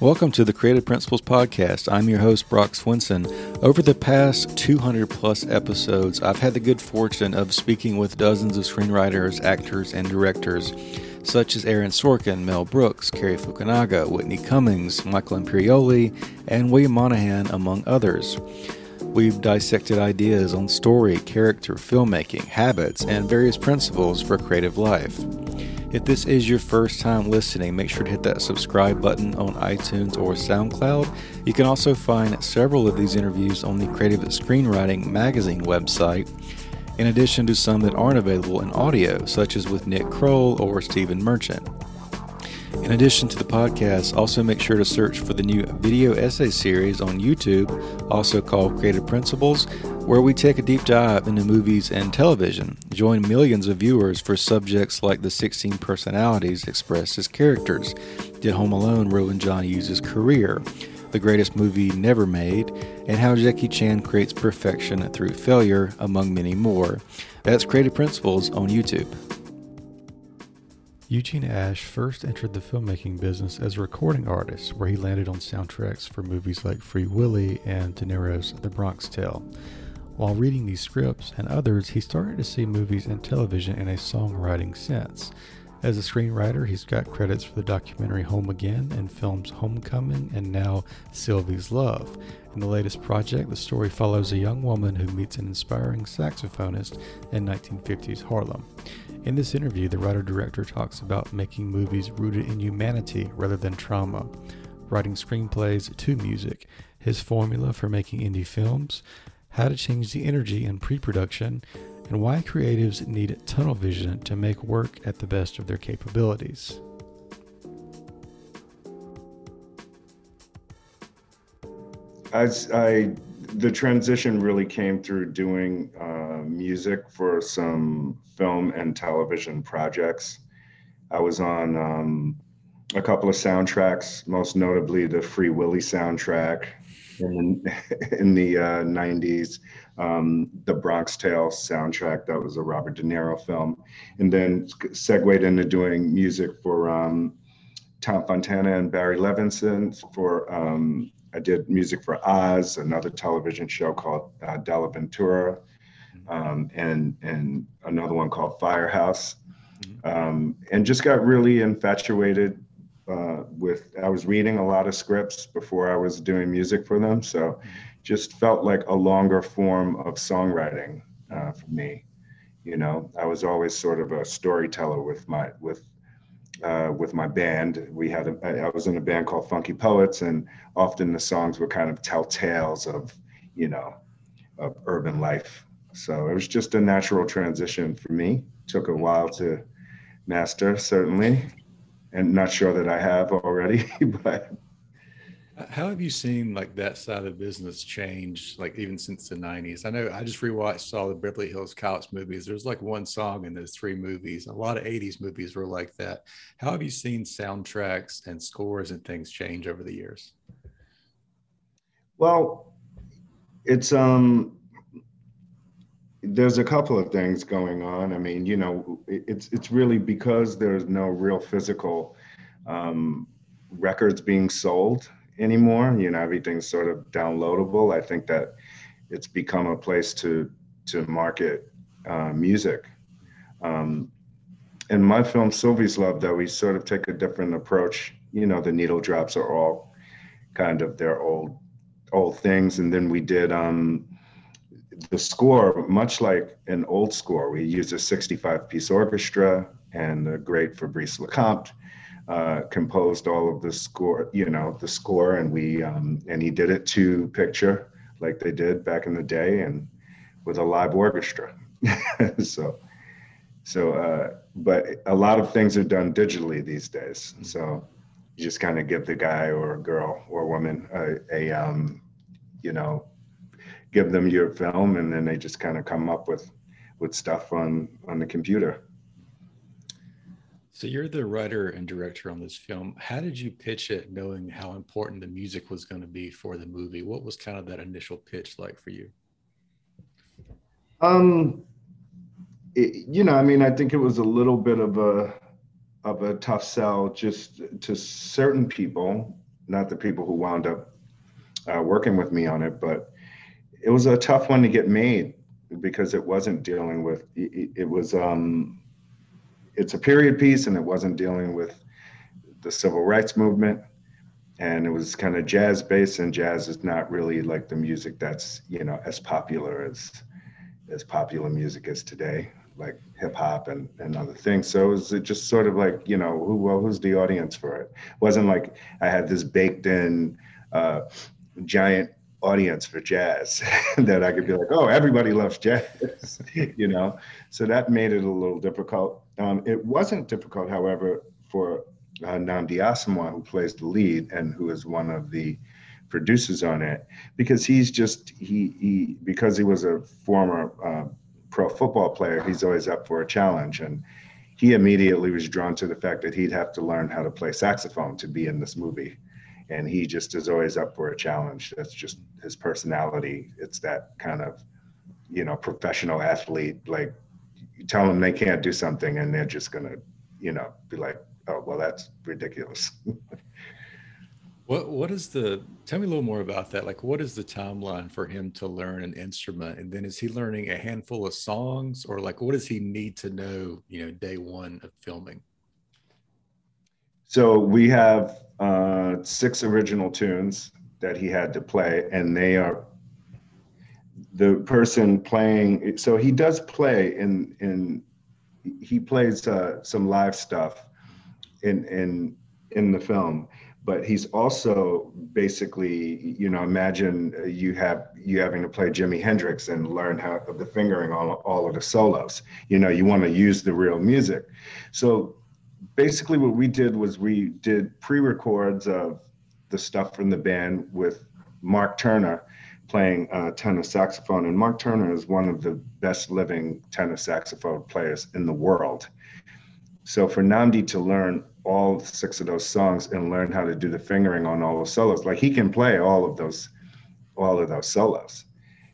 Welcome to the Creative Principles Podcast. I'm your host, Brock Swinson. Over the past 200 plus episodes, I've had the good fortune of speaking with dozens of screenwriters, actors, and directors, such as Aaron Sorkin, Mel Brooks, Cary Fukunaga, Whitney Cummings, Michael Imperioli, and William Monahan, among others. We've dissected ideas on story, character, filmmaking, habits, and various principles for creative life. If this is your first time listening, make sure to hit that subscribe button on iTunes or SoundCloud. You can also find several of these interviews on the Creative Screenwriting Magazine website, in addition to some that aren't available in audio, such as with Nick Kroll or Stephen Merchant. In addition to the podcast, also make sure to search for the new video essay series on YouTube, also called Creative Principles, where we take a deep dive into movies and television. Join millions of viewers for subjects like the 16 personalities expressed as characters. Did Home Alone ruin John Hughes' career? The greatest movie never made, and how Jackie Chan creates perfection through failure, among many more. That's Creative Principles on YouTube. Eugene Ashe first entered the filmmaking business as a recording artist, where he landed on soundtracks for movies like Free Willy and De Niro's The Bronx Tale. While reading these scripts and others, he started to see movies and television in a songwriting sense. As a screenwriter, he's got credits for the documentary Home Again and films Homecoming and now Sylvie's Love. In the latest project, the story follows a young woman who meets an inspiring saxophonist in 1950s Harlem. In this interview, the writer director talks about making movies rooted in humanity rather than trauma, writing screenplays to music, his formula for making indie films, how to change the energy in pre production, and why creatives need tunnel vision to make work at the best of their capabilities. As I, the transition really came through doing uh, music for some film and television projects. I was on um, a couple of soundtracks, most notably the Free Willy soundtrack in, in the uh, 90s, um, the Bronx Tale soundtrack, that was a Robert De Niro film, and then segued into doing music for um, Tom Fontana and Barry Levinson for um, I did music for Oz, another television show called uh, Della Ventura, um, and and another one called Firehouse, um, and just got really infatuated uh, with. I was reading a lot of scripts before I was doing music for them, so just felt like a longer form of songwriting uh, for me. You know, I was always sort of a storyteller with my with uh, with my band. We had a, I was in a band called Funky Poets, and often the songs would kind of tell tales of, you know, of urban life. So it was just a natural transition for me. Took a while to master, certainly, and not sure that I have already, but. How have you seen like that side of the business change, like even since the '90s? I know I just rewatched all the Beverly Hills Cops movies. There's like one song in those three movies. A lot of '80s movies were like that. How have you seen soundtracks and scores and things change over the years? Well, it's um there's a couple of things going on. I mean, you know, it's it's really because there's no real physical um, records being sold anymore. You know, everything's sort of downloadable. I think that it's become a place to to market uh, music. Um, in my film Sylvie's Love, though, we sort of take a different approach. You know, the needle drops are all kind of their old old things, and then we did um, the score, much like an old score. We used a 65 piece orchestra and the great Fabrice Lecomte uh, composed all of the score, you know, the score, and we um, and he did it to picture like they did back in the day, and with a live orchestra. so, so, uh, but a lot of things are done digitally these days. So you just kind of give the guy or girl or woman a, a um, you know, give them your film, and then they just kind of come up with with stuff on on the computer. So you're the writer and director on this film. How did you pitch it, knowing how important the music was going to be for the movie? What was kind of that initial pitch like for you? Um, it, you know, I mean, I think it was a little bit of a of a tough sell just to certain people, not the people who wound up uh, working with me on it, but it was a tough one to get made because it wasn't dealing with it, it was um it's a period piece and it wasn't dealing with the civil rights movement and it was kind of jazz based and jazz is not really like the music that's you know as popular as as popular music is today like hip hop and, and other things. So it was just sort of like, you know, who, well, who's the audience for it? it wasn't like I had this baked in uh, giant audience for jazz that I could be like, oh, everybody loves jazz, you know? So that made it a little difficult. Um, it wasn't difficult, however, for uh, Nnamdi Asomugha, who plays the lead and who is one of the producers on it, because he's just, he, he because he was a former uh, pro football player, he's always up for a challenge. And he immediately was drawn to the fact that he'd have to learn how to play saxophone to be in this movie. And he just is always up for a challenge. That's just his personality. It's that kind of, you know, professional athlete. Like you tell them they can't do something and they're just going to, you know, be like, oh, well, that's ridiculous. What what is the tell me a little more about that? Like what is the timeline for him to learn an instrument? And then is he learning a handful of songs or like what does he need to know, you know, day one of filming? So we have uh, six original tunes that he had to play, and they are the person playing. So he does play in in he plays uh, some live stuff in in in the film but he's also basically you know imagine you have you having to play jimi hendrix and learn how the fingering on all of the solos you know you want to use the real music so basically what we did was we did pre-records of the stuff from the band with mark turner playing uh, tenor saxophone and mark turner is one of the best living tenor saxophone players in the world so for nnamdi to learn all six of those songs and learn how to do the fingering on all those solos. Like he can play all of those, all of those solos,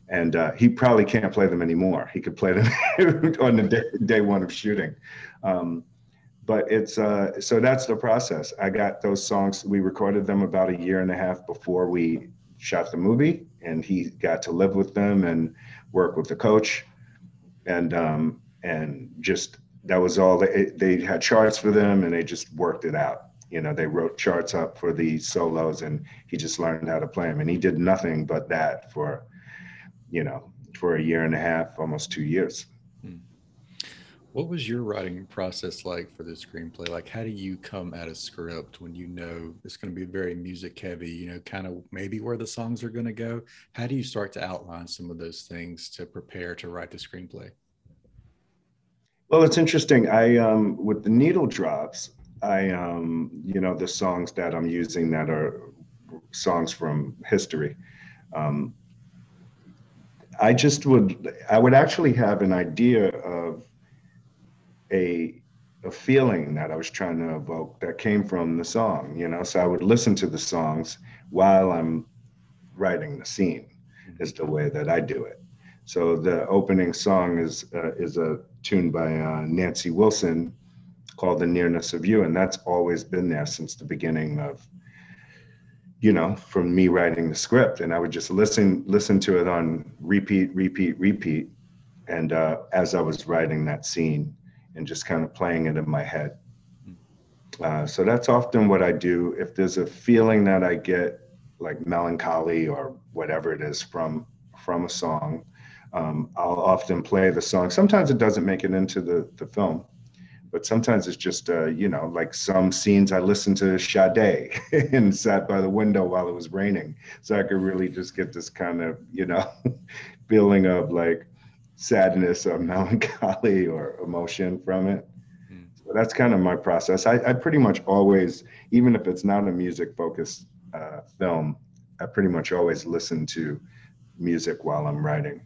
and uh, he probably can't play them anymore. He could play them on the day, day one of shooting. Um, but it's uh, so that's the process. I got those songs. We recorded them about a year and a half before we shot the movie, and he got to live with them and work with the coach, and um, and just that was all they, they had charts for them and they just worked it out you know they wrote charts up for the solos and he just learned how to play them and he did nothing but that for you know for a year and a half almost two years. What was your writing process like for the screenplay like how do you come at a script when you know it's going to be very music heavy you know kind of maybe where the songs are going to go how do you start to outline some of those things to prepare to write the screenplay well, it's interesting. I um, with the needle drops, I um, you know the songs that I'm using that are songs from history. Um, I just would I would actually have an idea of a a feeling that I was trying to evoke that came from the song, you know. So I would listen to the songs while I'm writing the scene, is the way that I do it. So the opening song is uh, is a tune by uh, Nancy Wilson called "The Nearness of You," and that's always been there since the beginning of, you know, from me writing the script. And I would just listen listen to it on repeat, repeat, repeat, and uh, as I was writing that scene, and just kind of playing it in my head. Uh, so that's often what I do. If there's a feeling that I get, like melancholy or whatever it is from from a song um, I'll often play the song. Sometimes it doesn't make it into the, the film, but sometimes it's just, uh, you know, like some scenes I listened to Sade and sat by the window while it was raining. So I could really just get this kind of, you know, feeling of like sadness or melancholy or emotion from it. that's kind of my process. I, I, pretty much always, even if it's not a music focused uh, film, I pretty much always listen to music while I'm writing.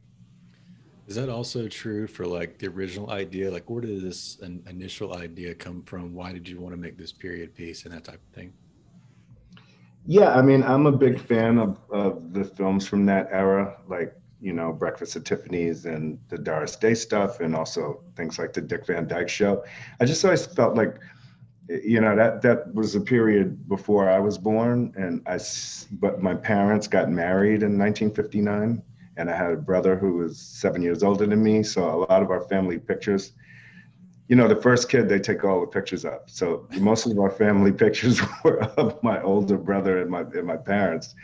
Is that also true for like the original idea? Like, where did this an initial idea come from? Why did you want to make this period piece and that type of thing? Yeah, I mean, I'm a big fan of, of the films from that era, like, you know, Breakfast at Tiffany's and the Doris Day stuff, and also things like the Dick Van Dyke Show. I just always felt like, you know, that that was a period before I was born, and I, but my parents got married in 1959, and I had a brother who was seven years older than me, so a lot of our family pictures you know, the first kid they take all the pictures of. So most of our family pictures were of my older brother and my and my parents,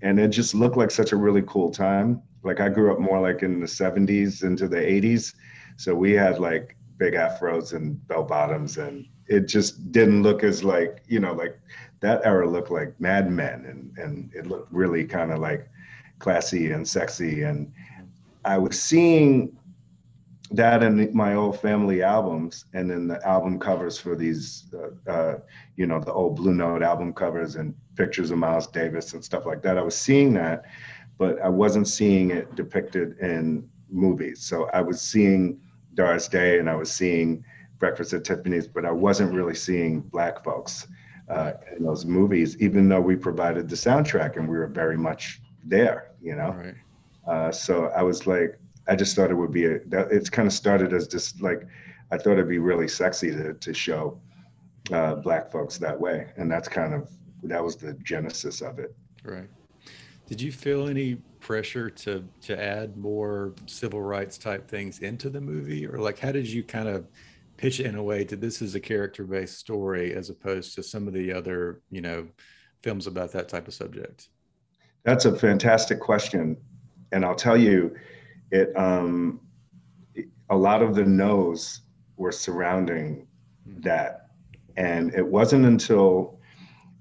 and it just looked like such a really cool time. Like I grew up more like in the '70s into the '80s, so we had like big afros and bell bottoms, and it just didn't look as like you know like that era looked like Mad Men, and and it looked really kind of like classy and sexy, and I was seeing that in my old family albums and then the album covers for these uh, uh, you know the old blue note album covers and pictures of miles davis and stuff like that. I was seeing that but i wasn't seeing it depicted in movies so i was seeing doris day and i was seeing breakfast at tiffany's but i wasn't really seeing black folks uh, in those movies even though we provided the soundtrack and we were very much there you know right. Uh, so i was like I just thought it would be a. That, it's kind of started as just like I thought it'd be really sexy to to show uh, black folks that way, and that's kind of that was the genesis of it. Right. Did you feel any pressure to to add more civil rights type things into the movie, or like how did you kind of pitch it in a way that this is a character based story as opposed to some of the other you know films about that type of subject? That's a fantastic question, and I'll tell you it um, a lot of the no's were surrounding that, and it wasn't until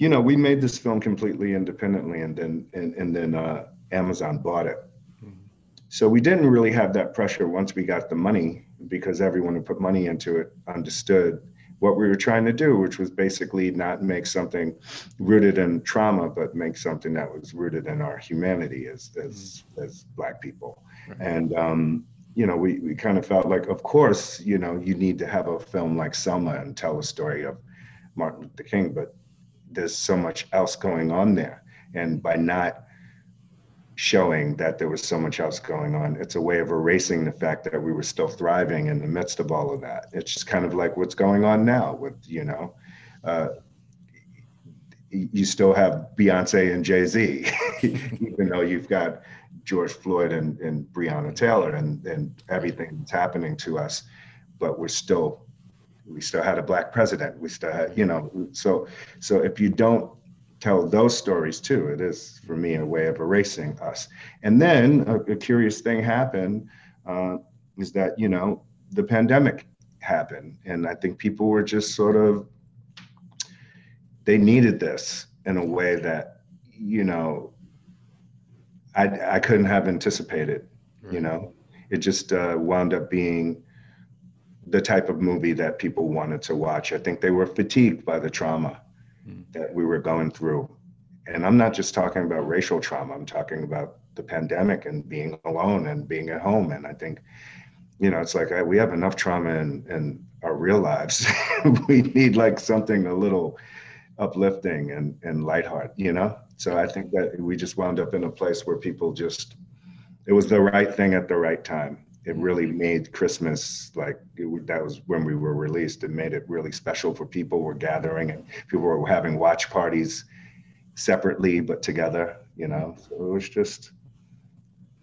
you know we made this film completely independently, and then and, and then uh, Amazon bought it. Mm-hmm. So we didn't really have that pressure once we got the money because everyone who put money into it understood what we were trying to do, which was basically not make something rooted in trauma, but make something that was rooted in our humanity as as mm-hmm. as Black people. Right. And um, you know, we we kind of felt like, of course, you know, you need to have a film like Selma and tell a story of Martin Luther King, but there's so much else going on there, and by not showing that there was so much else going on. It's a way of erasing the fact that we were still thriving in the midst of all of that. It's just kind of like what's going on now with, you know, uh, you still have Beyonce and Jay Z, even though you've got George Floyd and, and Breonna Taylor and, and everything that's happening to us. But we're still, we still had a black president. We still had, you know, so so if you don't tell those stories too. It is for me a way of erasing us. And then a, a curious thing happened uh, is that you know the pandemic happened, and I think people were just sort of they needed this in a way that you know I I couldn't have anticipated. Right. You know, it just uh, wound up being the type of movie that people wanted to watch. I think they were fatigued by the trauma hmm. that we were going through. And I'm not just talking about racial trauma, I'm talking about the pandemic and being alone and being at home. And I think, you know, it's like I, we have enough trauma in, in our real lives. we need like something a little uplifting and, and lighthearted, you know? So I think that we just wound up in a place where people just, it was the right thing at the right time it really made Christmas like it, that was when we were released. It made it really special for people. Were gathering and people were having watch parties separately but together. You know, so it was just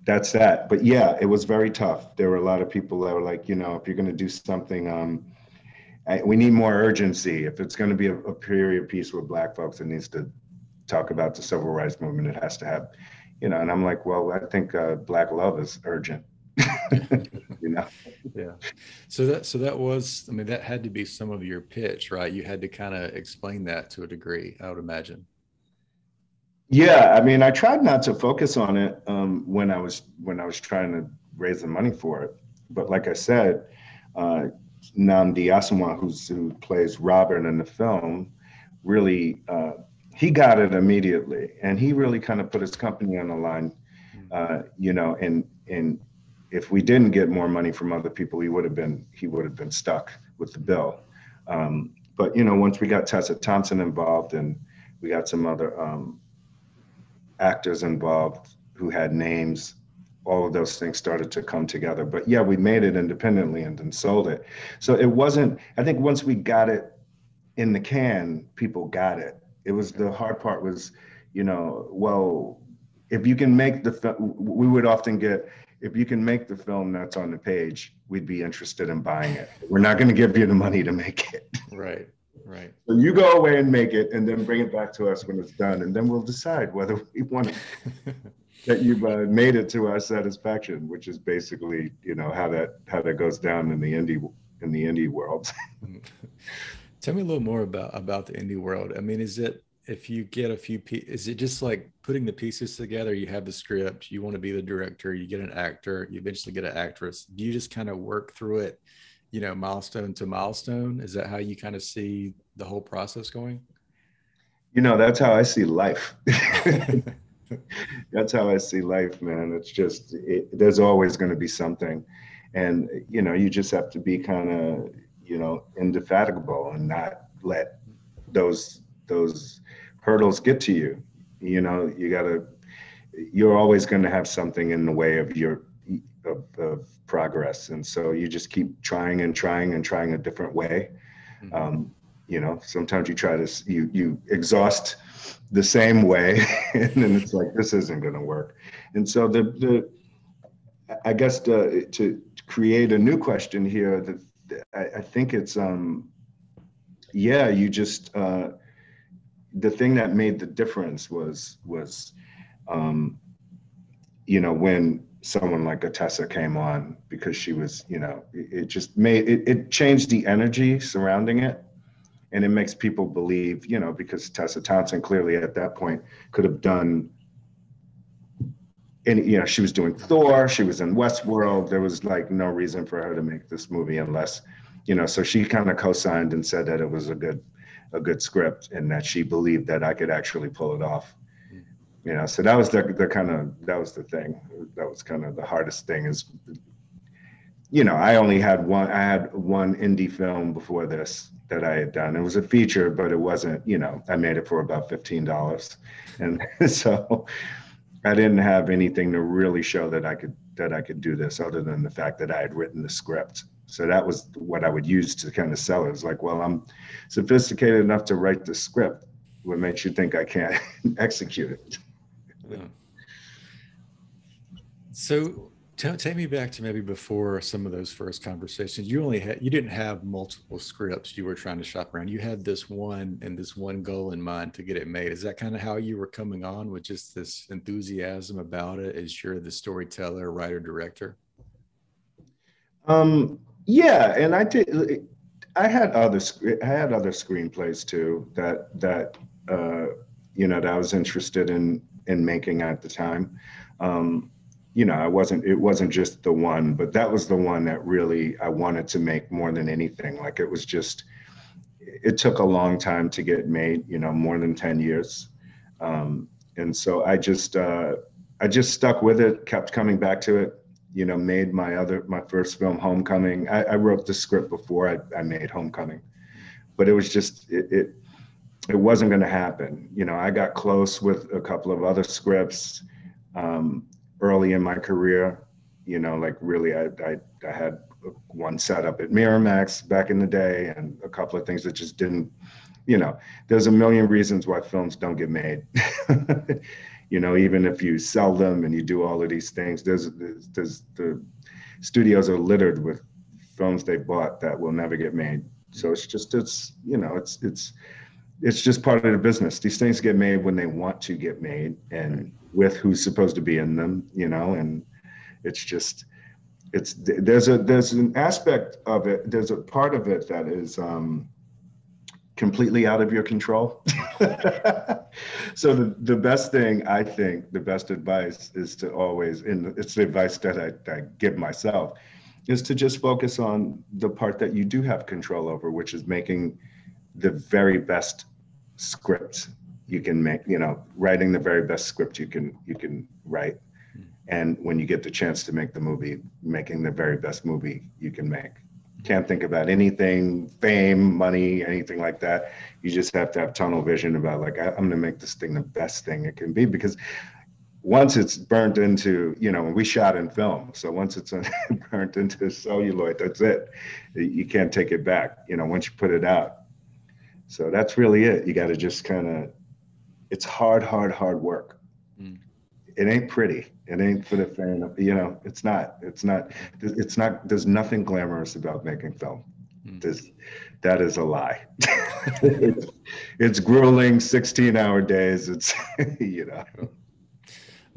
that's that. But yeah, it was very tough. There were a lot of people that were like, you know, if you're going to do something, um, I, we need more urgency. If it's going to be a, a period piece with Black folks, it needs to talk about the civil rights movement. It has to have, you know. And I'm like, well, I think uh, Black love is urgent you know? Yeah. So that so that was i mean that had to be some of your pitch right? You had to kind of explain that to a degree i would imagine. Yeah i mean i tried not to focus on it um, when i was when i was trying to raise the money for it. But like i said uh, Nnamdi Asomugha, who's who plays Robert in the film, really uh, he got it immediately, and he really kind of put his company on the line, uh, you know, and and if we didn't get more money from other people, he would have been he would have been stuck with the bill. Um, but you know, once we got Tessa Thompson involved and we got some other um, actors involved who had names, all of those things started to come together. But yeah, we made it independently and then sold it. So it wasn't. I think once we got it in the can, people got it. It was the hard part was, you know, well, if you can make the, we would often get if you can make the film that's on the page, we'd be interested in buying it. We're not going to give you the money to make it. Right. Right. So you go away and make it, and then bring it back to us when it's done, and then we'll decide whether we want it that you've uh, made it to our satisfaction, which is basically, you know, how that how that goes down in the indie in the indie world. Tell me a little more about about the indie world. I mean, is it if you get a few is it just like putting the pieces together? You have the script you want to be the director you get an actor you eventually get an actress. Do you just kind of work through it you know milestone to milestone? Is that how you kind of see the whole process going? You know that's how i see life. That's how i see life man. It's just it, there's always going to be something. And you know you just have to be kind of you know indefatigable and not let those those hurdles get to you you know you gotta you're always going to have something in the way of your of, of, progress. And so you just keep trying and trying and trying a different way. Mm-hmm. um, you know sometimes you try to you you exhaust the same way and then it's like this isn't going to work. And so the the i guess to, to create a new question here that I, I think it's um yeah you just uh the thing that made the difference was was um, you know when someone like a Tessa came on because she was you know it, it just made it, it changed the energy surrounding it. And it makes people believe you know because Tessa Thompson clearly at that point could have done and you know she was doing Thor she was in Westworld. There was like no reason for her to make this movie unless you know so she kind of co-signed and said that it was a good a good script and that she believed that I could actually pull it off. Mm-hmm. You know, so that was the, the kind of that was the thing. That was kind of the hardest thing is you know, I only had one I had one indie film before this that I had done. It was a feature, but it wasn't, you know, I made it for about $15. And so I didn't have anything to really show that I could that I could do this other than the fact that I had written the script. So that was what I would use to kind of sell it. It's like, well, I'm sophisticated enough to write the script. What makes you think I can't execute it? Yeah. So T- take me back to maybe before some of those first conversations. You only had you didn't have multiple scripts you were trying to shop around. You had this one and this one goal in mind to get it made. Is that kind of how you were coming on with just this enthusiasm about it? As you're the storyteller, writer, director. Um, yeah, and I did. I had other I had other screenplays too that that uh, you know that I was interested in in making at the time. Um, you know, I wasn't, it wasn't just the one, but that was the one that really I wanted to make more than anything. Like it was just, it took a long time to get made, you know, more than 10 years. Um, and so I just, uh, I just stuck with it, kept coming back to it, you know, made my other, my first film, Homecoming. I, I wrote the script before I, I made Homecoming, but it was just, it, it, it wasn't going to happen. You know, I got close with a couple of other scripts. Um, early in my career. You know, like really, I, I, I had one setup at Miramax back in the day and a couple of things that just didn't, you know, there's a million reasons why films don't get made. you know, even if you sell them and you do all of these things, there's, there's, there's the studios are littered with films they bought that will never get made. So it's just, it's, you know, it's, it's, it's just part of the business. These things get made when they want to get made and with who's supposed to be in them, you know, and it's just it's there's a there's an aspect of it, there's a part of it that is um completely out of your control. so the, the best thing I think, the best advice is to always, and it's the advice that I, I give myself, is to just focus on the part that you do have control over, which is making the very best script you can make. You know, writing the very best script you can you can write, hmm. and when you get the chance to make the movie, making the very best movie you can make. Can't think about anything, fame, money, anything like that. You just have to have tunnel vision about like I, I'm going to make this thing the best thing it can be because once it's burnt into, you know, we shot in film. So once it's burnt into celluloid, that's it. You can't take it back, you know, once you put it out. So that's really it. You got to just kind of, it's hard, hard, hard work. Mm. It ain't pretty. It ain't for the fan of, you know, it's not, it's not, it's not, there's nothing glamorous about making film. Mm. There's, that is a lie. it's, it's grueling 16 hour days. It's, you know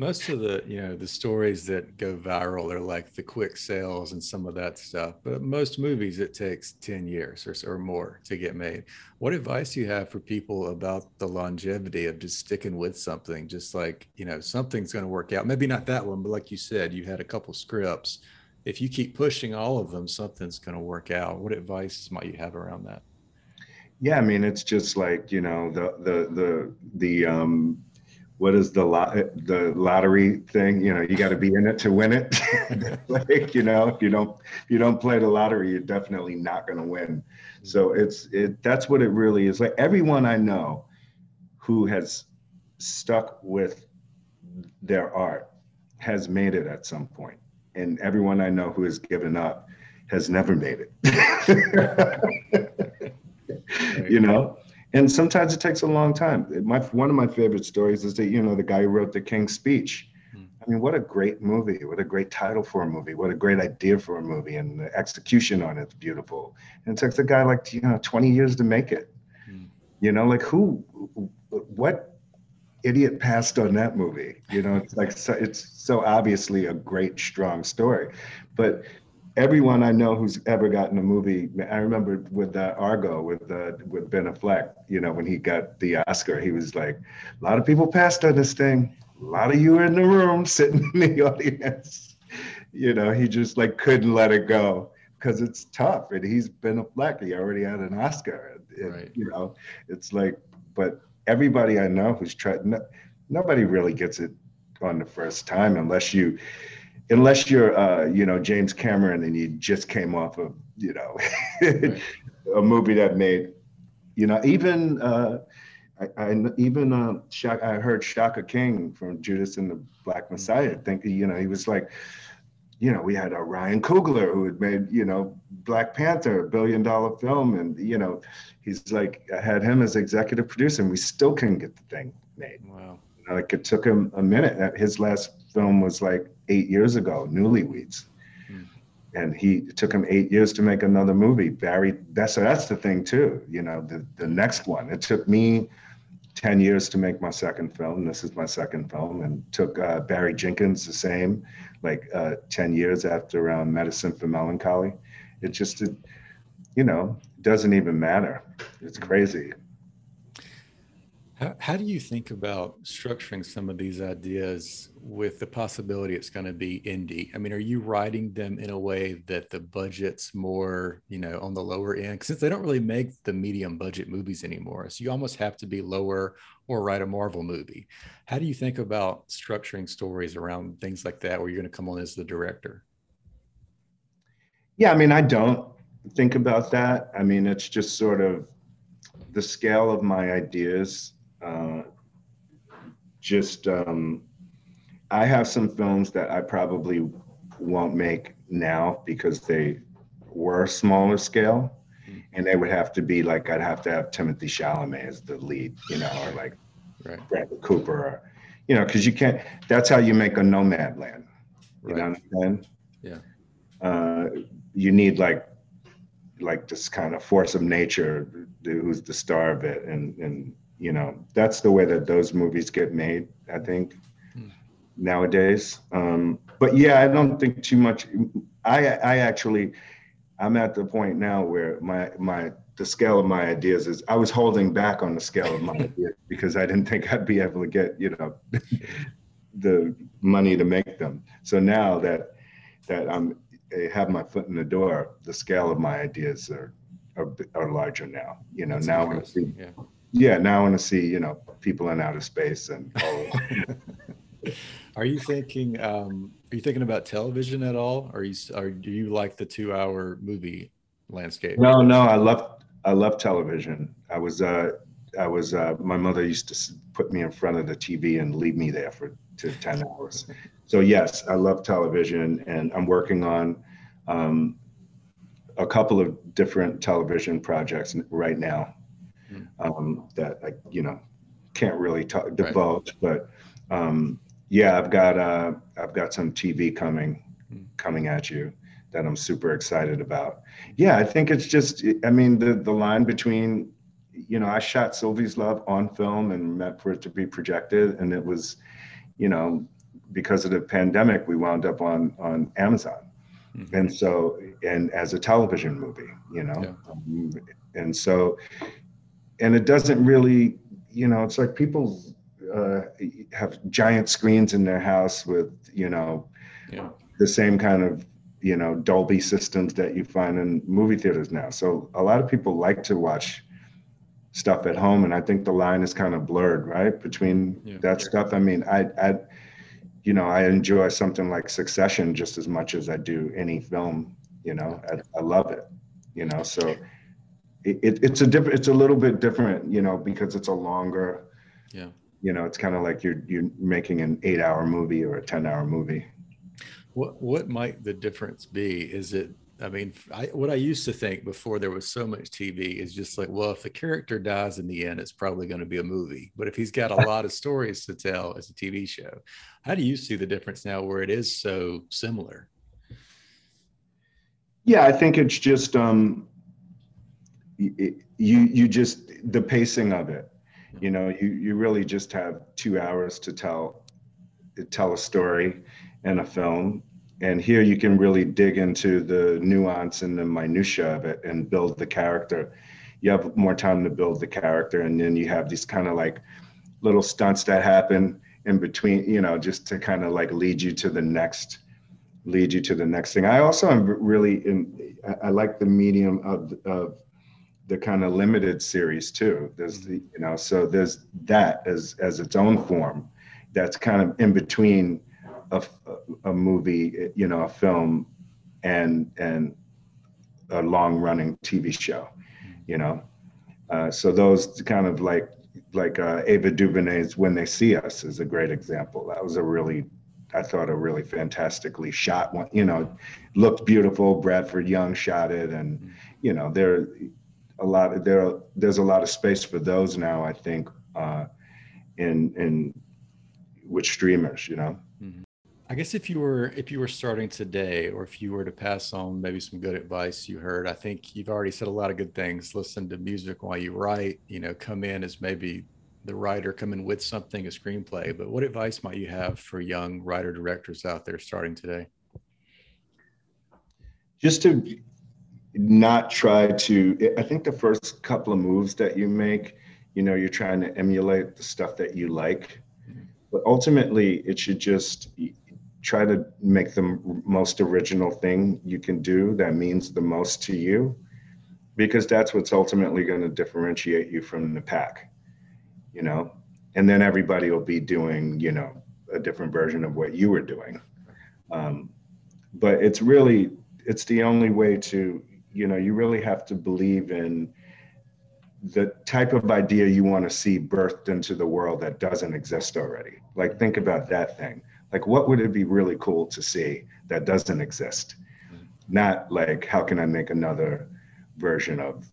most of the you know the stories that go viral are like the quick sales and some of that stuff but most movies it takes 10 years or, or more to get made. What advice do you have for people about the longevity of just sticking with something? Just like you know something's going to work out. Maybe not that one but like you said you had a couple scripts. If you keep pushing all of them something's going to work out. What advice might you have around that? Yeah i mean it's just like you know the the the the um what is the lot the lottery thing? You know you got to be in it to win it. Like you know if you don't if you don't play the lottery you're definitely not going to win. So it's it that's what it really is. Like everyone i know who has stuck with their art has made it at some point. And everyone i know who has given up has never made it. You know and sometimes it takes a long time. My one of my favorite stories is that you know the guy who wrote the King's Speech. Hmm. I mean, what a great movie! What a great title for a movie! What a great idea for a movie! And the execution on it's beautiful. And it takes a guy like you know 20 years to make it. Hmm. You know, like who, what idiot passed on that movie? You know, it's like so, it's so obviously a great, strong story, but everyone I know who's ever gotten a movie, I remember with uh, Argo with uh, with Ben Affleck. You know, when he got the Oscar, he was like, "A lot of people passed on this thing. A lot of you in the room, sitting in the audience." You know, he just like couldn't let it go because it's tough, and he's Ben Affleck. He already had an Oscar. And, right. You know, it's like, but everybody I know who's tried, no, nobody really gets it on the first time unless you unless you're uh, you know James Cameron and you just came off of you know right. a movie that made you know even uh, I, I, even uh, Shaka, I heard Shaka King from Judas and the Black mm-hmm. Messiah think you know he was like you know we had a uh, Ryan Coogler who had made you know Black Panther a billion dollar film and you know he's like I had him as executive producer and we still couldn't get the thing made. Wow. You know, like it took him a minute. At his last film was like eight years ago, Newlyweeds. Hmm. And he it took him eight years to make another movie. Barry, that's that's the thing too. You know, the the next one. It took me 10 years to make my second film. This is my second film, and took uh, Barry Jenkins the same, like uh, 10 years after um, Medicine for Melancholy. It just, it, you know, doesn't even matter. It's hmm. crazy. How, how do you think about structuring some of these ideas with the possibility it's going to be indie? I mean, are you writing them in a way that the budget's more, you know, on the lower end? Since they don't really make the medium budget movies anymore, so you almost have to be lower or write a Marvel movie. How do you think about structuring stories around things like that, where you're going to come on as the director? Yeah, I mean, I don't think about that. I mean, it's just sort of the scale of my ideas uh, just um, I have some films that I probably won't make now because they were smaller scale, mm-hmm. and they would have to be like I'd have to have Timothée Chalamet as the lead, you know, or like right. Bradley Cooper, or, you know, because you can't. That's how you make a Nomadland. You right. know what I'm saying? Yeah. Uh, you need like like this kind of force of nature who's the star of it and and you know that's the way that those movies get made i think hmm. nowadays um, but yeah i don't think too much i i actually i'm at the point now where my my the scale of my ideas is i was holding back on the scale of my ideas because i didn't think i'd be able to get you know the money to make them so now that that i'm have my foot in the door, the scale of my ideas are are, are larger now. You know, That's now I see, yeah. Yeah, now I want to see, you know, people in outer space and all. Are you thinking? Um, are you thinking about television at all? Or are you? Are do you like the two-hour movie landscape? no, no, I love I love television. I was uh I was uh my mother used to put me in front of the TV and leave me there for to 10 hours. So yes, I love television and I'm working on um a couple of different television projects right now. Um, that I, you know, can't really talk, divulge, but um, yeah, I've got uh, I've got some TV coming Hmm. coming at you that I'm super excited about. Yeah, I think it's just, I mean, the the line between, you know, I shot Sylvie's Love on film and meant for it to be projected, and it was, you know, because of the pandemic, we wound up on on Amazon Mhm. and so and as a television movie you know Yeah. um, and so and it doesn't really you know it's like people uh, have giant screens in their house with you know Yeah. the same kind of you know dolby systems that you find in movie theaters now so a lot of people like to watch stuff at home and i think the line is kind of blurred right between Yeah. that stuff i mean i i you know i enjoy something like succession just as much as i do any film you know i, I love it you know so it, it, it's a different it's a little bit different you know because it's a longer Yeah. you know it's kind of like you're you're making an eight hour movie or a 10 hour movie What what might the difference be? Is it? I mean, I, what I used to think before there was so much TV is just like, well, if the character dies in the end, it's probably going to be a movie. But if he's got a lot of stories to tell, it's a TV show. How do you see the difference now, where it is so similar? Yeah, I think it's just um, y- it, you you just the pacing of it. You know, you you really just have two hours to tell tell a story in a film, and here you can really dig into the nuance and the minutia of it and build the character. You have more time to build the character, and then you have these kind of like little stunts that happen in between. You know, just to kind of like lead you to the next lead you to the next thing. I also am really in. I, I like the medium of of the kind of limited series too. There's the you know so there's that as as its own form. That's kind of in between a, a movie, you know, a film, and and a long running TV show, you know. Uh, so those kind of like like uh, Ava DuVernay's "When They See Us" is a great example. That was a really I thought a really fantastically shot one. You know, looked beautiful. Bradford Young shot it, and you know there a lot of there there's a lot of space for those now. I think uh, in in with streamers. You know. I guess if you were if you were starting today, or if you were to pass on maybe some good advice you heard, I think you've already said a lot of good things. Listen to music while you write. You know, come in as maybe the writer, come in with something, a screenplay. But what advice might you have for young writer directors out there starting today? just to not try to i think the first couple of moves that you make you know you're trying to emulate the stuff that you like. But ultimately it should just try to make the most original thing you can do that means the most to you because that's what's ultimately going to differentiate you from the pack you know? And then everybody will be doing you know a different version of what you were doing. Um, but it's really it's the only way to you know you really have to believe in the type of idea you want to see birthed into the world that doesn't exist already. Like think about that thing. Like what would it be really cool to see that doesn't exist? Mm-hmm. Not like how can i make another version of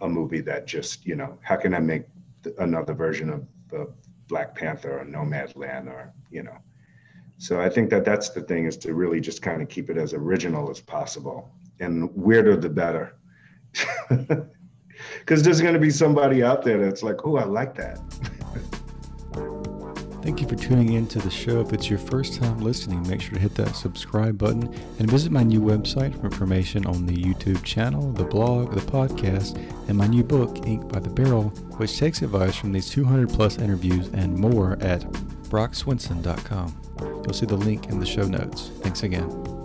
a movie that just you know how can i make th- another version of the black panther or nomadland or you know. So i think that that's the thing is to really just kind of keep it as original as possible and weirder the better because there's going to be somebody out there that's like oh i like that Thank you for tuning in to the show. If it's your first time listening, make sure to hit that subscribe button and visit my new website for information on the YouTube channel, the blog, the podcast, and my new book, Ink by the Barrel, which takes advice from these 200 plus interviews and more at brockswinson.com. You'll see the link in the show notes. Thanks again.